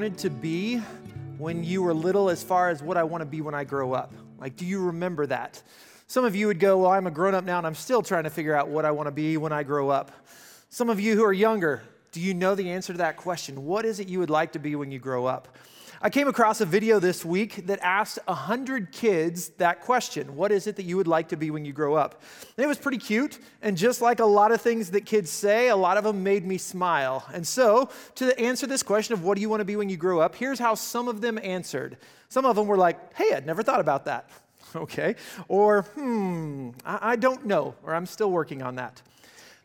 wanted to be when you were little as far as what I want to be when I grow up? Like, do you remember that? Some of you would go, Well, I'm a grown up now and I'm still trying to figure out what I want to be when I grow up. Some of you who are younger, do you know the answer to that question? What is it you would like to be when you grow up? I came across a video this week that asked 100 kids that question What is it that you would like to be when you grow up? And it was pretty cute. And just like a lot of things that kids say, a lot of them made me smile. And so, to answer this question of what do you want to be when you grow up, here's how some of them answered. Some of them were like, Hey, I'd never thought about that. Okay. Or, hmm, I, I don't know, or I'm still working on that.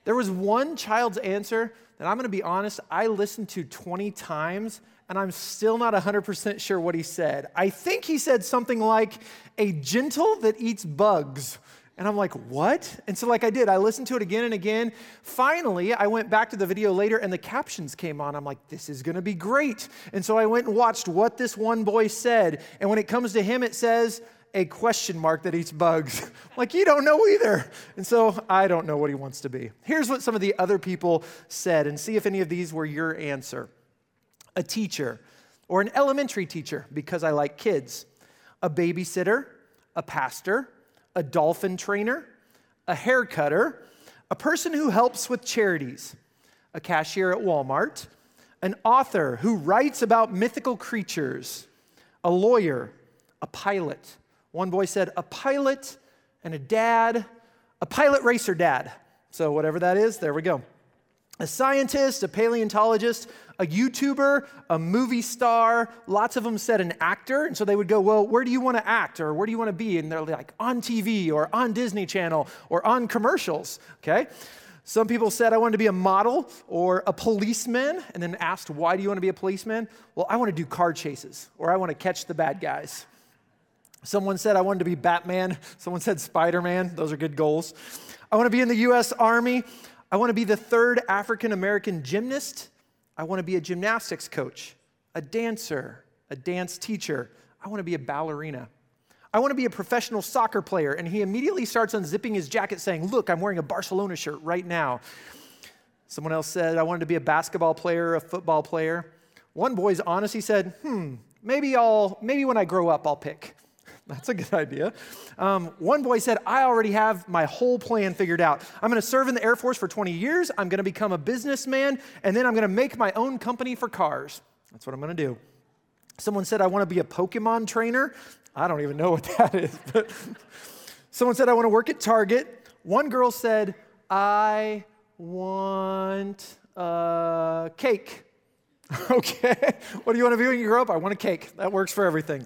There was one child's answer that I'm going to be honest, I listened to 20 times and I'm still not 100% sure what he said. I think he said something like, a gentle that eats bugs. And I'm like, what? And so, like I did, I listened to it again and again. Finally, I went back to the video later and the captions came on. I'm like, this is gonna be great. And so I went and watched what this one boy said. And when it comes to him, it says, a question mark that eats bugs. like, you don't know either. And so I don't know what he wants to be. Here's what some of the other people said, and see if any of these were your answer a teacher, or an elementary teacher because I like kids, a babysitter, a pastor, a dolphin trainer, a hair cutter, a person who helps with charities, a cashier at Walmart, an author who writes about mythical creatures, a lawyer, a pilot. One boy said, a pilot and a dad, a pilot racer dad. So, whatever that is, there we go. A scientist, a paleontologist, a YouTuber, a movie star. Lots of them said an actor. And so they would go, Well, where do you want to act or where do you want to be? And they're like, On TV or on Disney Channel or on commercials. Okay? Some people said, I wanted to be a model or a policeman, and then asked, Why do you want to be a policeman? Well, I want to do car chases or I want to catch the bad guys. Someone said, I wanted to be Batman. Someone said Spider Man. Those are good goals. I want to be in the US Army. I want to be the third African American gymnast. I want to be a gymnastics coach, a dancer, a dance teacher. I want to be a ballerina. I want to be a professional soccer player. And he immediately starts unzipping his jacket saying, Look, I'm wearing a Barcelona shirt right now. Someone else said, I wanted to be a basketball player, a football player. One boy's honest, he said, Hmm, maybe I'll, maybe when I grow up, I'll pick. That's a good idea. Um, one boy said, I already have my whole plan figured out. I'm going to serve in the Air Force for 20 years. I'm going to become a businessman, and then I'm going to make my own company for cars. That's what I'm going to do. Someone said, I want to be a Pokemon trainer. I don't even know what that is. But someone said, I want to work at Target. One girl said, I want a cake. okay. What do you want to be when you grow up? I want a cake. That works for everything.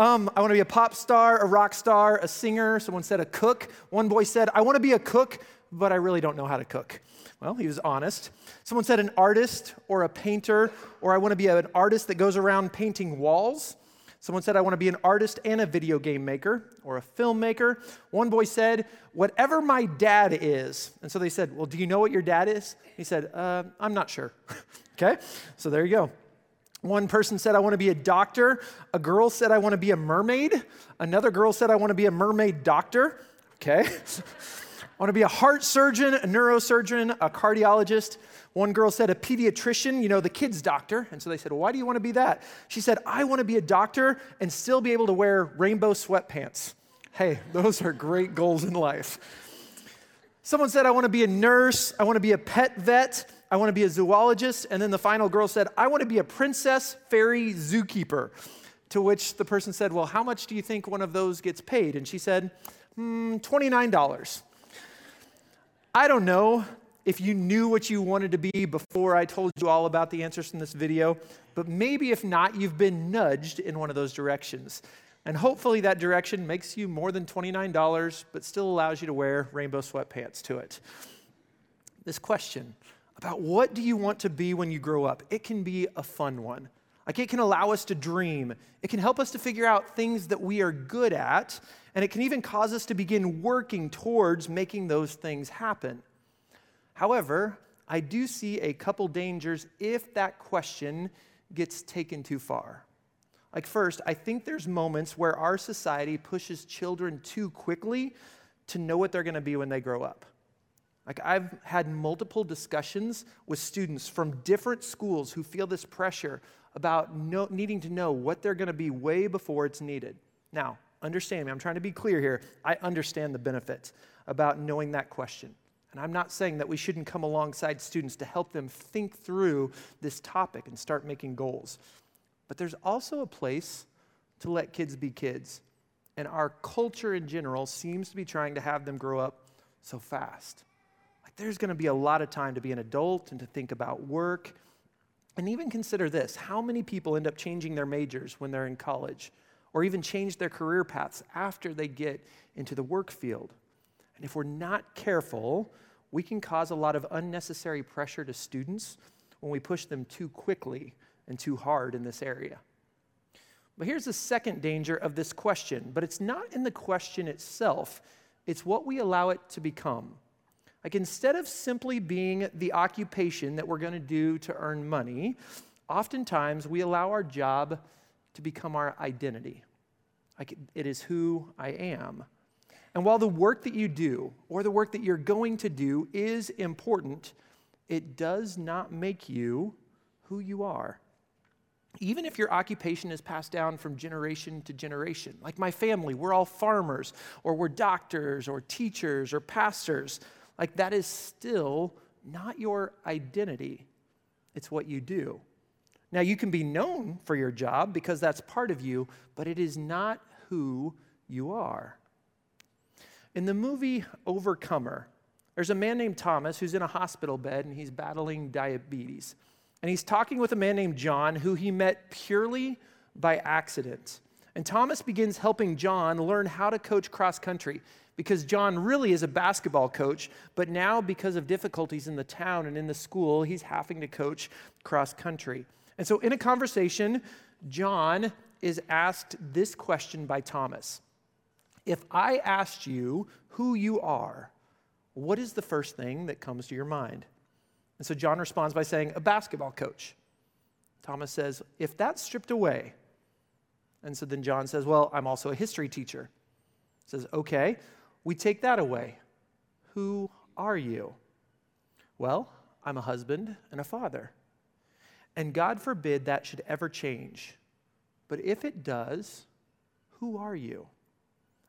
Um, I want to be a pop star, a rock star, a singer. Someone said a cook. One boy said, I want to be a cook, but I really don't know how to cook. Well, he was honest. Someone said an artist or a painter, or I want to be an artist that goes around painting walls. Someone said, I want to be an artist and a video game maker or a filmmaker. One boy said, whatever my dad is. And so they said, Well, do you know what your dad is? He said, uh, I'm not sure. okay, so there you go. One person said, I want to be a doctor. A girl said, I want to be a mermaid. Another girl said, I want to be a mermaid doctor. Okay. I want to be a heart surgeon, a neurosurgeon, a cardiologist. One girl said, a pediatrician, you know, the kid's doctor. And so they said, well, Why do you want to be that? She said, I want to be a doctor and still be able to wear rainbow sweatpants. Hey, those are great goals in life. Someone said, I want to be a nurse, I want to be a pet vet. I want to be a zoologist. And then the final girl said, I want to be a princess fairy zookeeper. To which the person said, Well, how much do you think one of those gets paid? And she said, hmm, $29. I don't know if you knew what you wanted to be before I told you all about the answers in this video, but maybe if not, you've been nudged in one of those directions. And hopefully that direction makes you more than $29, but still allows you to wear rainbow sweatpants to it. This question about what do you want to be when you grow up. It can be a fun one. Like it can allow us to dream. It can help us to figure out things that we are good at, and it can even cause us to begin working towards making those things happen. However, I do see a couple dangers if that question gets taken too far. Like, first, I think there's moments where our society pushes children too quickly to know what they're going to be when they grow up. Like, I've had multiple discussions with students from different schools who feel this pressure about no, needing to know what they're going to be way before it's needed. Now, understand me, I'm trying to be clear here. I understand the benefits about knowing that question. And I'm not saying that we shouldn't come alongside students to help them think through this topic and start making goals. But there's also a place to let kids be kids. And our culture in general seems to be trying to have them grow up so fast. Like there's going to be a lot of time to be an adult and to think about work. And even consider this how many people end up changing their majors when they're in college, or even change their career paths after they get into the work field? And if we're not careful, we can cause a lot of unnecessary pressure to students when we push them too quickly and too hard in this area. But here's the second danger of this question, but it's not in the question itself, it's what we allow it to become. Like instead of simply being the occupation that we're going to do to earn money, oftentimes we allow our job to become our identity. Like it is who I am. And while the work that you do or the work that you're going to do is important, it does not make you who you are. Even if your occupation is passed down from generation to generation, like my family, we're all farmers, or we're doctors, or teachers, or pastors, like that is still not your identity. It's what you do. Now, you can be known for your job because that's part of you, but it is not who you are. In the movie Overcomer, there's a man named Thomas who's in a hospital bed and he's battling diabetes. And he's talking with a man named John who he met purely by accident. And Thomas begins helping John learn how to coach cross country because John really is a basketball coach, but now because of difficulties in the town and in the school, he's having to coach cross country. And so in a conversation, John is asked this question by Thomas if I asked you who you are, what is the first thing that comes to your mind? And so John responds by saying, A basketball coach. Thomas says, If that's stripped away, and so then John says, Well, I'm also a history teacher. He says, Okay, we take that away. Who are you? Well, I'm a husband and a father. And God forbid that should ever change. But if it does, who are you?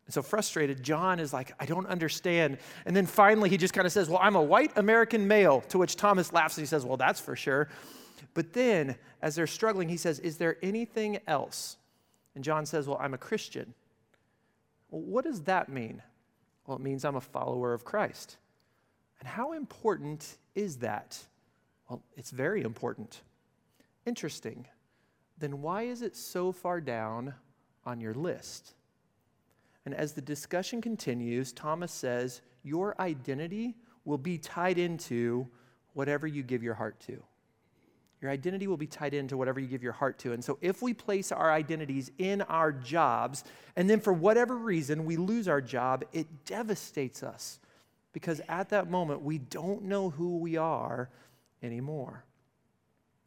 And so frustrated, John is like, I don't understand. And then finally, he just kind of says, Well, I'm a white American male, to which Thomas laughs and he says, Well, that's for sure. But then, as they're struggling, he says, Is there anything else? And John says, Well, I'm a Christian. Well, what does that mean? Well, it means I'm a follower of Christ. And how important is that? Well, it's very important. Interesting. Then why is it so far down on your list? And as the discussion continues, Thomas says, Your identity will be tied into whatever you give your heart to. Your identity will be tied into whatever you give your heart to. And so, if we place our identities in our jobs, and then for whatever reason we lose our job, it devastates us because at that moment we don't know who we are anymore.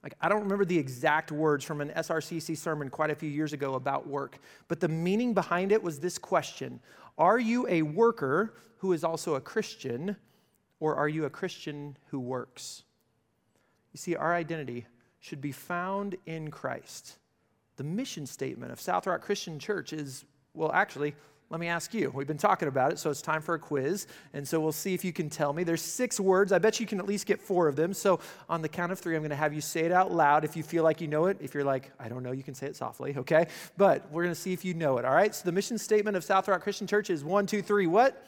Like, I don't remember the exact words from an SRCC sermon quite a few years ago about work, but the meaning behind it was this question Are you a worker who is also a Christian, or are you a Christian who works? You see, our identity should be found in Christ. The mission statement of South Rock Christian Church is, well, actually, let me ask you. We've been talking about it, so it's time for a quiz. And so we'll see if you can tell me. There's six words. I bet you can at least get four of them. So on the count of three, I'm going to have you say it out loud if you feel like you know it. If you're like, I don't know, you can say it softly, okay? But we're going to see if you know it, all right? So the mission statement of South Rock Christian Church is one, two, three, what?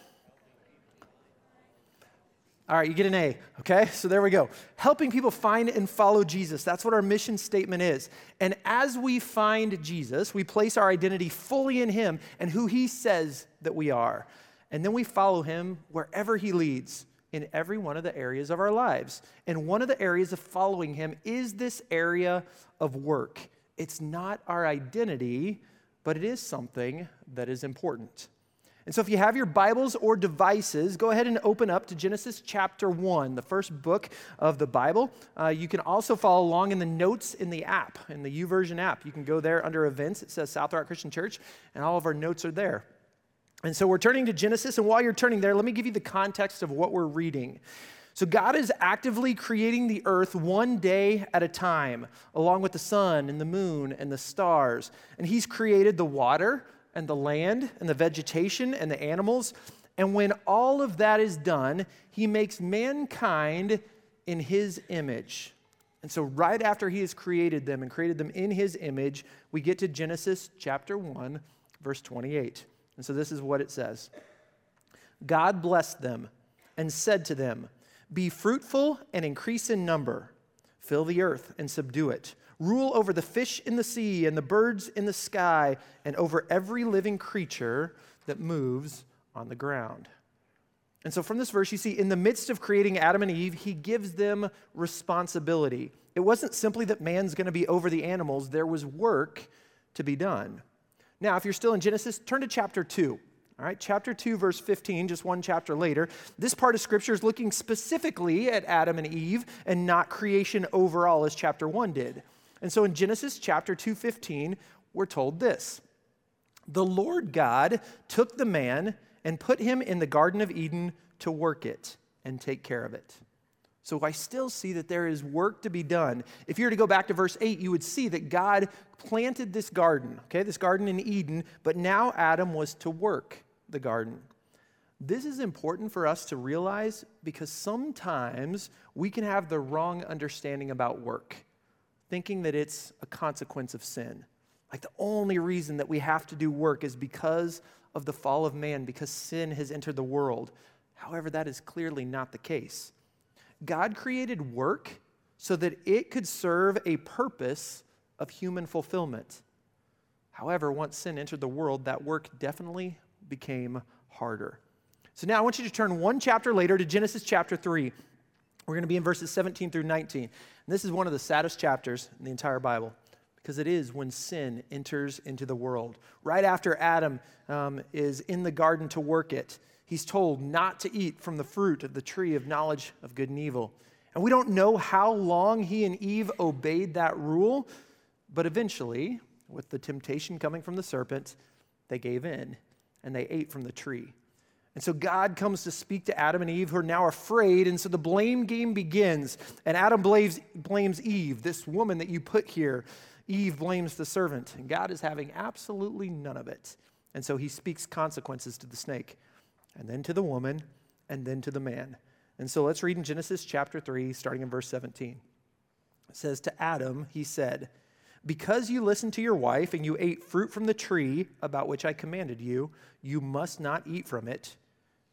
All right, you get an A, okay? So there we go. Helping people find and follow Jesus. That's what our mission statement is. And as we find Jesus, we place our identity fully in Him and who He says that we are. And then we follow Him wherever He leads in every one of the areas of our lives. And one of the areas of following Him is this area of work. It's not our identity, but it is something that is important. And so, if you have your Bibles or devices, go ahead and open up to Genesis chapter 1, the first book of the Bible. Uh, you can also follow along in the notes in the app, in the YouVersion app. You can go there under events. It says South Rock Christian Church, and all of our notes are there. And so, we're turning to Genesis. And while you're turning there, let me give you the context of what we're reading. So God is actively creating the earth one day at a time, along with the sun and the moon and the stars. And He's created the water and the land and the vegetation and the animals. And when all of that is done, He makes mankind in His image. And so, right after He has created them and created them in His image, we get to Genesis chapter 1, verse 28. And so, this is what it says God blessed them and said to them, be fruitful and increase in number. Fill the earth and subdue it. Rule over the fish in the sea and the birds in the sky and over every living creature that moves on the ground. And so, from this verse, you see, in the midst of creating Adam and Eve, he gives them responsibility. It wasn't simply that man's going to be over the animals, there was work to be done. Now, if you're still in Genesis, turn to chapter 2. All right, chapter 2, verse 15, just one chapter later. This part of scripture is looking specifically at Adam and Eve and not creation overall as chapter 1 did. And so in Genesis chapter 2, 15, we're told this The Lord God took the man and put him in the Garden of Eden to work it and take care of it. So I still see that there is work to be done. If you were to go back to verse 8, you would see that God planted this garden, okay, this garden in Eden, but now Adam was to work the garden. This is important for us to realize because sometimes we can have the wrong understanding about work, thinking that it's a consequence of sin. Like the only reason that we have to do work is because of the fall of man, because sin has entered the world. However, that is clearly not the case. God created work so that it could serve a purpose of human fulfillment. However, once sin entered the world, that work definitely became harder. So now I want you to turn one chapter later to Genesis chapter 3. We're going to be in verses 17 through 19. And this is one of the saddest chapters in the entire Bible because it is when sin enters into the world. Right after Adam um, is in the garden to work it, he's told not to eat from the fruit of the tree of knowledge of good and evil. And we don't know how long he and Eve obeyed that rule, but eventually, with the temptation coming from the serpent, they gave in and they ate from the tree. And so God comes to speak to Adam and Eve, who are now afraid. And so the blame game begins. And Adam blames, blames Eve, this woman that you put here. Eve blames the servant. And God is having absolutely none of it. And so he speaks consequences to the snake, and then to the woman, and then to the man. And so let's read in Genesis chapter 3, starting in verse 17. It says, To Adam, he said, because you listened to your wife and you ate fruit from the tree about which I commanded you, you must not eat from it.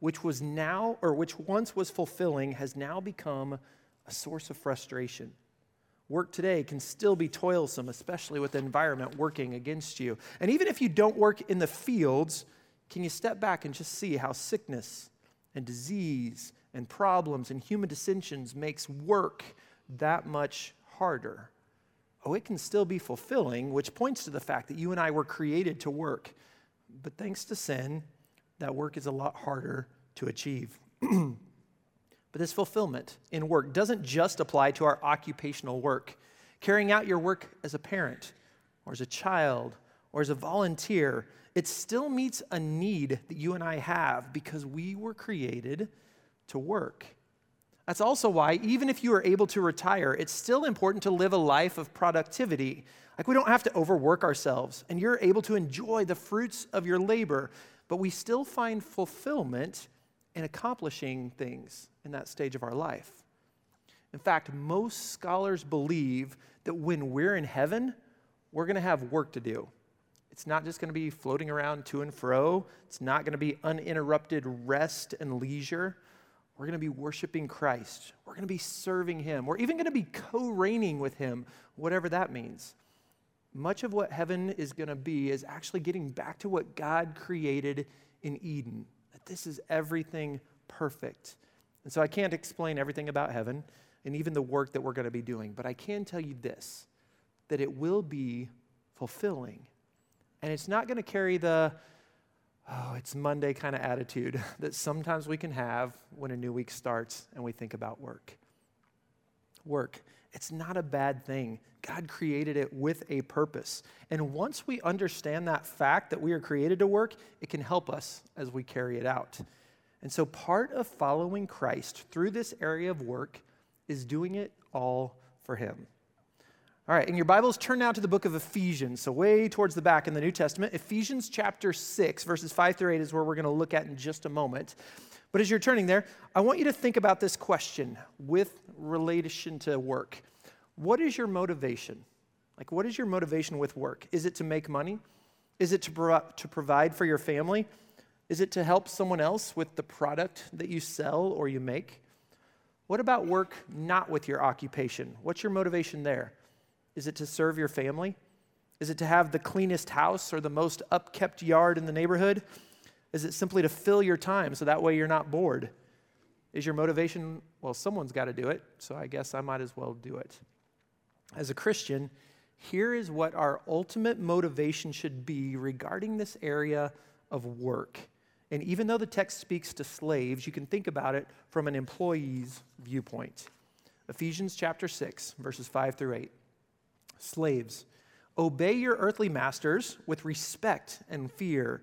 which was now, or which once was fulfilling, has now become a source of frustration. Work today can still be toilsome, especially with the environment working against you. And even if you don't work in the fields, can you step back and just see how sickness and disease and problems and human dissensions makes work that much harder? oh, it can still be fulfilling, which points to the fact that you and I were created to work. But thanks to sin, that work is a lot harder to achieve. but this fulfillment in work doesn't just apply to our occupational work. Carrying out your work as a parent, or as a child, or as a volunteer, it still meets a need that you and I have because we were created to work. That's also why, even if you are able to retire, it's still important to live a life of productivity. Like, we don't have to overwork ourselves, and you're able to enjoy the fruits of your labor, but we still find fulfillment in accomplishing things in that stage of our life. In fact, most scholars believe that when we're in heaven, we're going to have work to do. It's not just going to be floating around to and fro, it's not going to be uninterrupted rest and leisure. We're going to be worshiping Christ. We're going to be serving Him. We're even going to be co reigning with Him, whatever that means. Much of what heaven is going to be is actually getting back to what God created in Eden, that this is everything perfect. And so I can't explain everything about heaven. and even the work that we're going to be doing. But I can tell you this that it will be fulfilling. And it's not going to carry the, oh, it's Monday kind of attitude that sometimes we can have when a new week starts and we think about work. Work, it's not a bad thing. God created it with a purpose. And once we understand that fact that we are created to work, it can help us as we carry it out. And so, part of following Christ through this area of work is doing it all for Him. All right, in your Bibles, turn now to the book of Ephesians. So, way towards the back in the New Testament, Ephesians chapter 6, verses 5 through 8 is where we're going to look at in just a moment. But as you're turning there, I want you to think about this question with relation to work. What is your motivation? Like, what is your motivation with work? Is it to make money? Is it to, pro- to provide for your family? Is it to help someone else with the product that you sell or you make? What about work not with your occupation? What's your motivation there? Is it to serve your family? Is it to have the cleanest house or the most upkept yard in the neighborhood? Is it simply to fill your time so that way you're not bored? Is your motivation, well, someone's got to do it, so I guess I might as well do it. As a Christian, here is what our ultimate motivation should be regarding this area of work. And even though the text speaks to slaves, you can think about it from an employee's viewpoint. Ephesians chapter 6, verses 5 through 8. Slaves, obey your earthly masters with respect and fear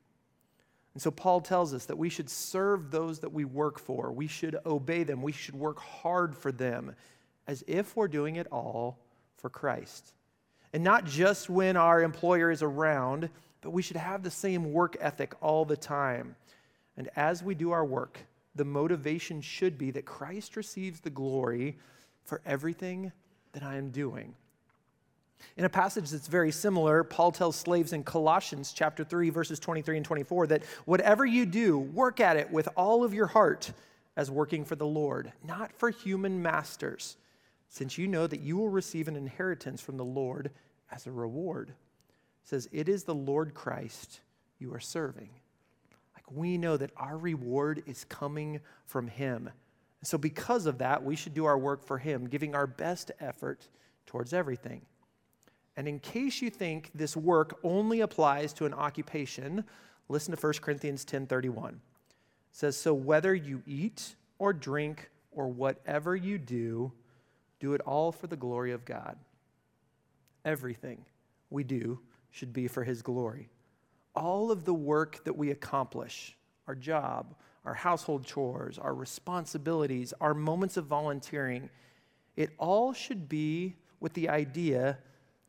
And so Paul tells us that we should serve those that we work for. We should obey them. We should work hard for them as if we're doing it all for Christ. And not just when our employer is around, but we should have the same work ethic all the time. And as we do our work, the motivation should be that Christ receives the glory for everything that I am doing. In a passage that's very similar, Paul tells slaves in Colossians chapter 3 verses 23 and 24 that whatever you do, work at it with all of your heart as working for the Lord, not for human masters, since you know that you will receive an inheritance from the Lord as a reward. It says it is the Lord Christ you are serving. Like we know that our reward is coming from him. so because of that, we should do our work for him, giving our best effort towards everything. And in case you think this work only applies to an occupation, listen to 1 Corinthians 10:31. It says, "So whether you eat or drink or whatever you do, do it all for the glory of God." Everything we do should be for his glory. All of the work that we accomplish, our job, our household chores, our responsibilities, our moments of volunteering, it all should be with the idea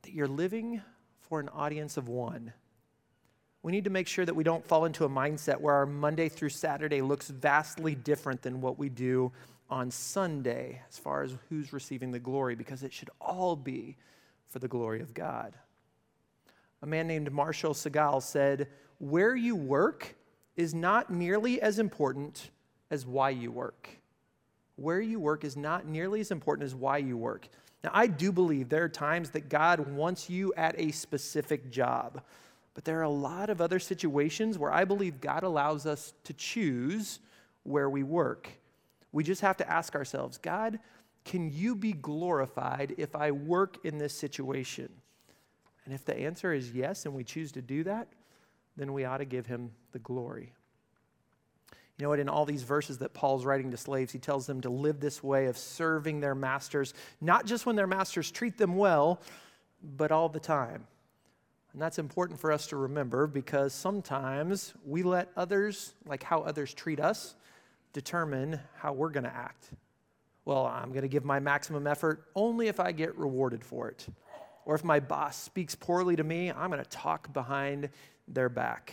that you're living for an audience of one. We need to make sure that we don't fall into a mindset where our Monday through Saturday looks vastly different than what we do on Sunday as far as who's receiving the glory, because it should all be for the glory of God. A man named Marshall Segal said, Where you work is not nearly as important as why you work. Where you work is not nearly as important as why you work. Now, I do believe there are times that God wants you at a specific job, but there are a lot of other situations where I believe God allows us to choose where we work. We just have to ask ourselves God, can you be glorified if I work in this situation? And if the answer is yes, and we choose to do that, then we ought to give him the glory. You know what? In all these verses that Paul's writing to slaves, he tells them to live this way of serving their masters, not just when their masters treat them well, but all the time. And that's important for us to remember because sometimes we let others, like how others treat us, determine how we're going to act. Well, I'm going to give my maximum effort only if I get rewarded for it. Or if my boss speaks poorly to me, I'm going to talk behind their back.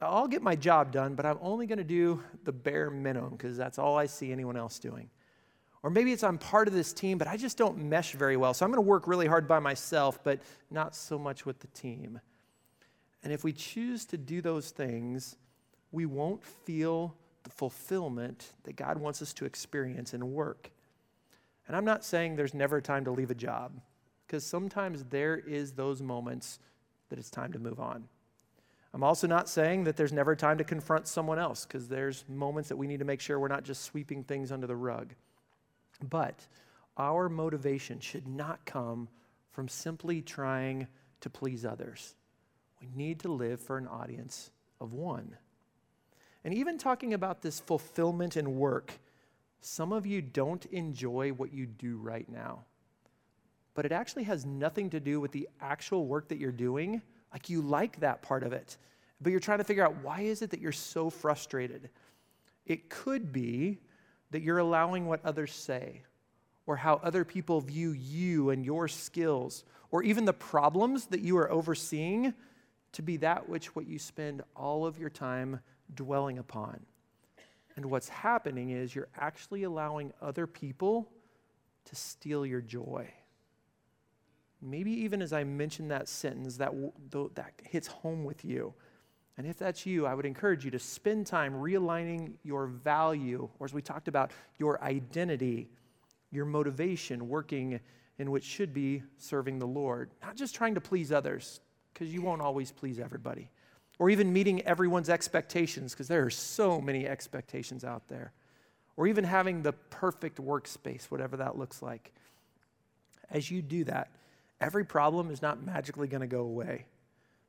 I'll get my job done, but I'm only going to do the bare minimum because that's all I see anyone else doing. Or maybe it's I'm part of this team, but I just don't mesh very well. So I'm going to work really hard by myself, but not so much with the team. And if we choose to do those things, we won't feel the fulfillment that God wants us to experience in work. And I'm not saying there's never time to leave a job, because sometimes there is those moments that it's time to move on. I'm also not saying that there's never time to confront someone else, because there's moments that we need to make sure we're not just sweeping things under the rug. But our motivation should not come from simply trying to please others. We need to live for an audience of one. And even talking about this fulfillment and work, some of you don't enjoy what you do right now. But it actually has nothing to do with the actual work that you're doing. Like you like that part of it, but you're trying to figure out why is it that you're so frustrated? It could be that you're allowing what others say or how other people view you and your skills or even the problems that you are overseeing to be that which what you spend all of your time dwelling upon. And what's happening is you're actually allowing other people to steal your joy. Maybe even as I mentioned that sentence, that, that hits home with you. And if that's you, I would encourage you to spend time realigning your value, or as we talked about, your identity, your motivation, working in which should be serving the Lord. Not just trying to please others, because you won't always please everybody, or even meeting everyone's expectations, because there are so many expectations out there, or even having the perfect workspace, whatever that looks like. As you do that, every problem is not magically going to go away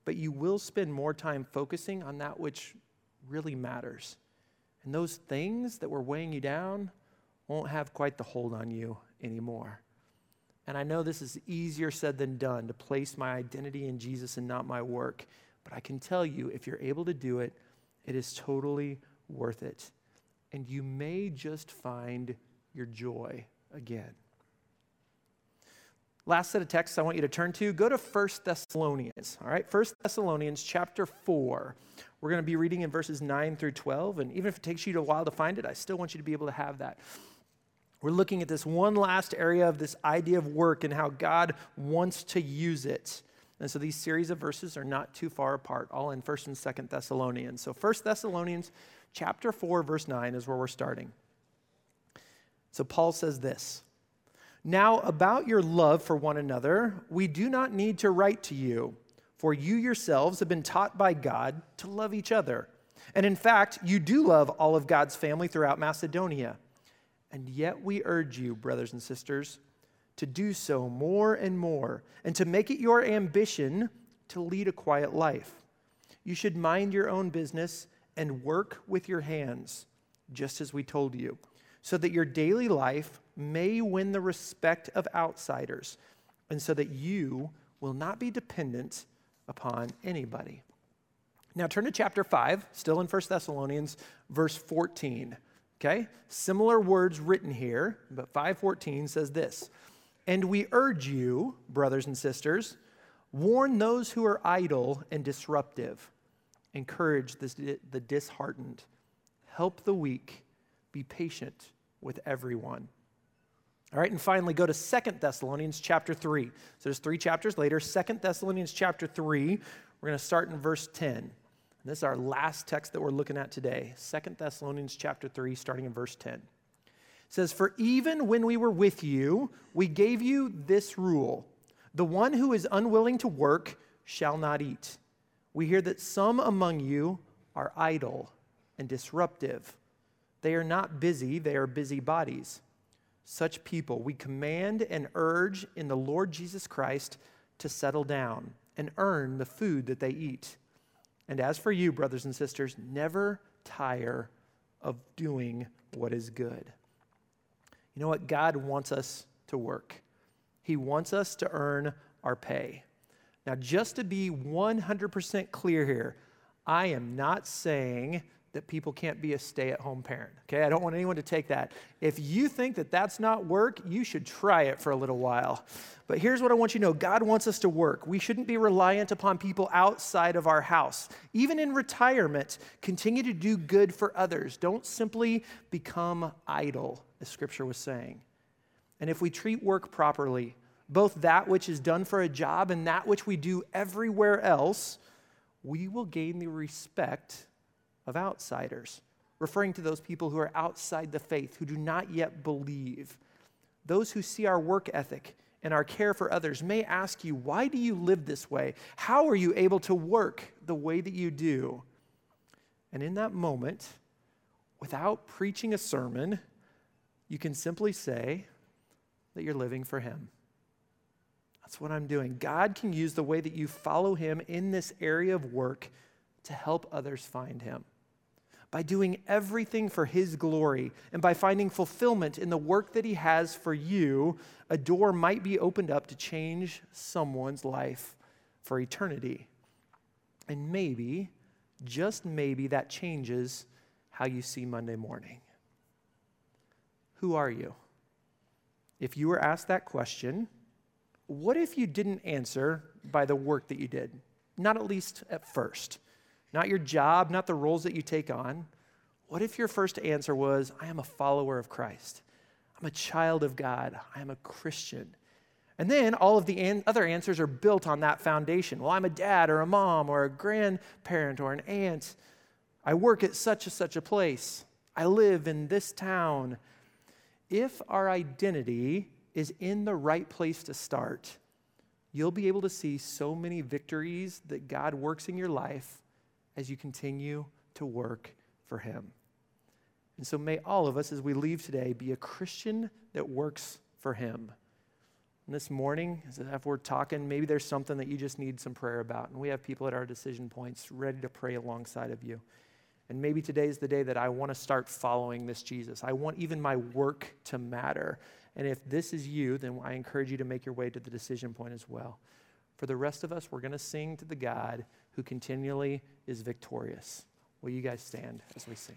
but you will spend more time focusing on that which really matters. And those things that were weighing you down won't have quite the hold on you anymore. And I know this is easier said than done to place my identity in Jesus and not my work, but I can tell you if you're able to do it, it is totally worth it. And you may just find your joy again. Last set of texts I want you to turn to, go to 1 Thessalonians. All right, 1 Thessalonians chapter 4. We're going to be reading in verses 9 through 12. And even if it takes you a while to find it, I still want you to be able to have that. We're looking at this one last area of this idea of work and how God wants to use it. And so these series of verses are not too far apart, all in 1st and 2nd Thessalonians. So 1 Thessalonians chapter 4 verse 9 is where we're starting. So Paul says this: now, about your love for one another, we do not need to write to you, for you yourselves have been taught by God to love each other. And in fact, you do love all of God's family throughout Macedonia. And yet we urge you, brothers and sisters, to do so more and more, and to make it your ambition to lead a quiet life. You should mind your own business and work with your hands, just as we told you so that your daily life may win the respect of outsiders, and so that you will not be dependent upon anybody. Now turn to chapter 5, still in 1 Thessalonians, verse 14. Okay? Similar words written here, but 514 says this. And we urge you, brothers and sisters, warn those who are idle and disruptive, encourage the disheartened, help the weak be patient with everyone. All right, and finally, go to Second Thessalonians chapter 3. So there's three chapters later. Second Thessalonians chapter 3, we're going to start in verse 10. And this is our last text that we're looking at today. Second Thessalonians chapter 3, starting in verse 10. It says, For even when we were with you, we gave you this rule the one who is unwilling to work shall not eat. We hear that some among you are idle and disruptive they are not busy, they are busybodies. Such people we command and urge in the Lord Jesus Christ to settle down and earn the food that they eat. And as for you, brothers and sisters, never tire of doing what is good. You know what? God wants us to work, He wants us to earn our pay. Now, just to be 100% clear here, I am not saying that people can't be a stay at home parent. Okay, I don't want anyone to take that. If you think that that's not work, you should try it for a little while. But here's what I want you to know God wants us to work. We shouldn't be reliant upon people outside of our house. Even in retirement, continue to do good for others. Don't simply become idle as Scripture was saying. And if we treat work properly, both that which is done for a job and that which we do everywhere else, we will gain the respect of outsiders, referring to those people who are outside the faith, who do not yet believe. Those who see our work ethic and our care for others may ask you, Why do you live this way? How are you able to work the way that you do? And in that moment, without preaching a sermon, you can simply say that you're living for Him. That's what I'm doing. God can use the way that you follow Him in this area of work to help others find Him. By doing everything for His glory and by finding fulfillment in the work that He has for you, a door might be opened up to change someone's life for eternity. And maybe, just maybe, that changes how you see Monday morning. Who are you? If you were asked that question, what if you didn't answer by the work that you did? Not at least at first. Not your job, not the roles that you take on. What if your first answer was, I am a follower of Christ? I'm a child of God. I am a Christian. And then all of the an- other answers are built on that foundation. Well, I'm a dad or a mom or a grandparent or an aunt. I work at such and such a place. I live in this town. If our identity is in the right place to start, you'll be able to see so many victories that God works in your life as you continue to work for Him. And so may all of us, as we leave today, be a Christian that works for Him. And this morning, as we're talking, maybe there's something that you just need some prayer about. And we have people at our decision points ready to pray alongside of you. And maybe today is the day that I want to start following this Jesus. I want even my work to matter. And if this is you, then I encourage you to make your way to the decision point as well. For the rest of us, we're going to sing to the God who continually is victorious. Will you guys stand as we sing?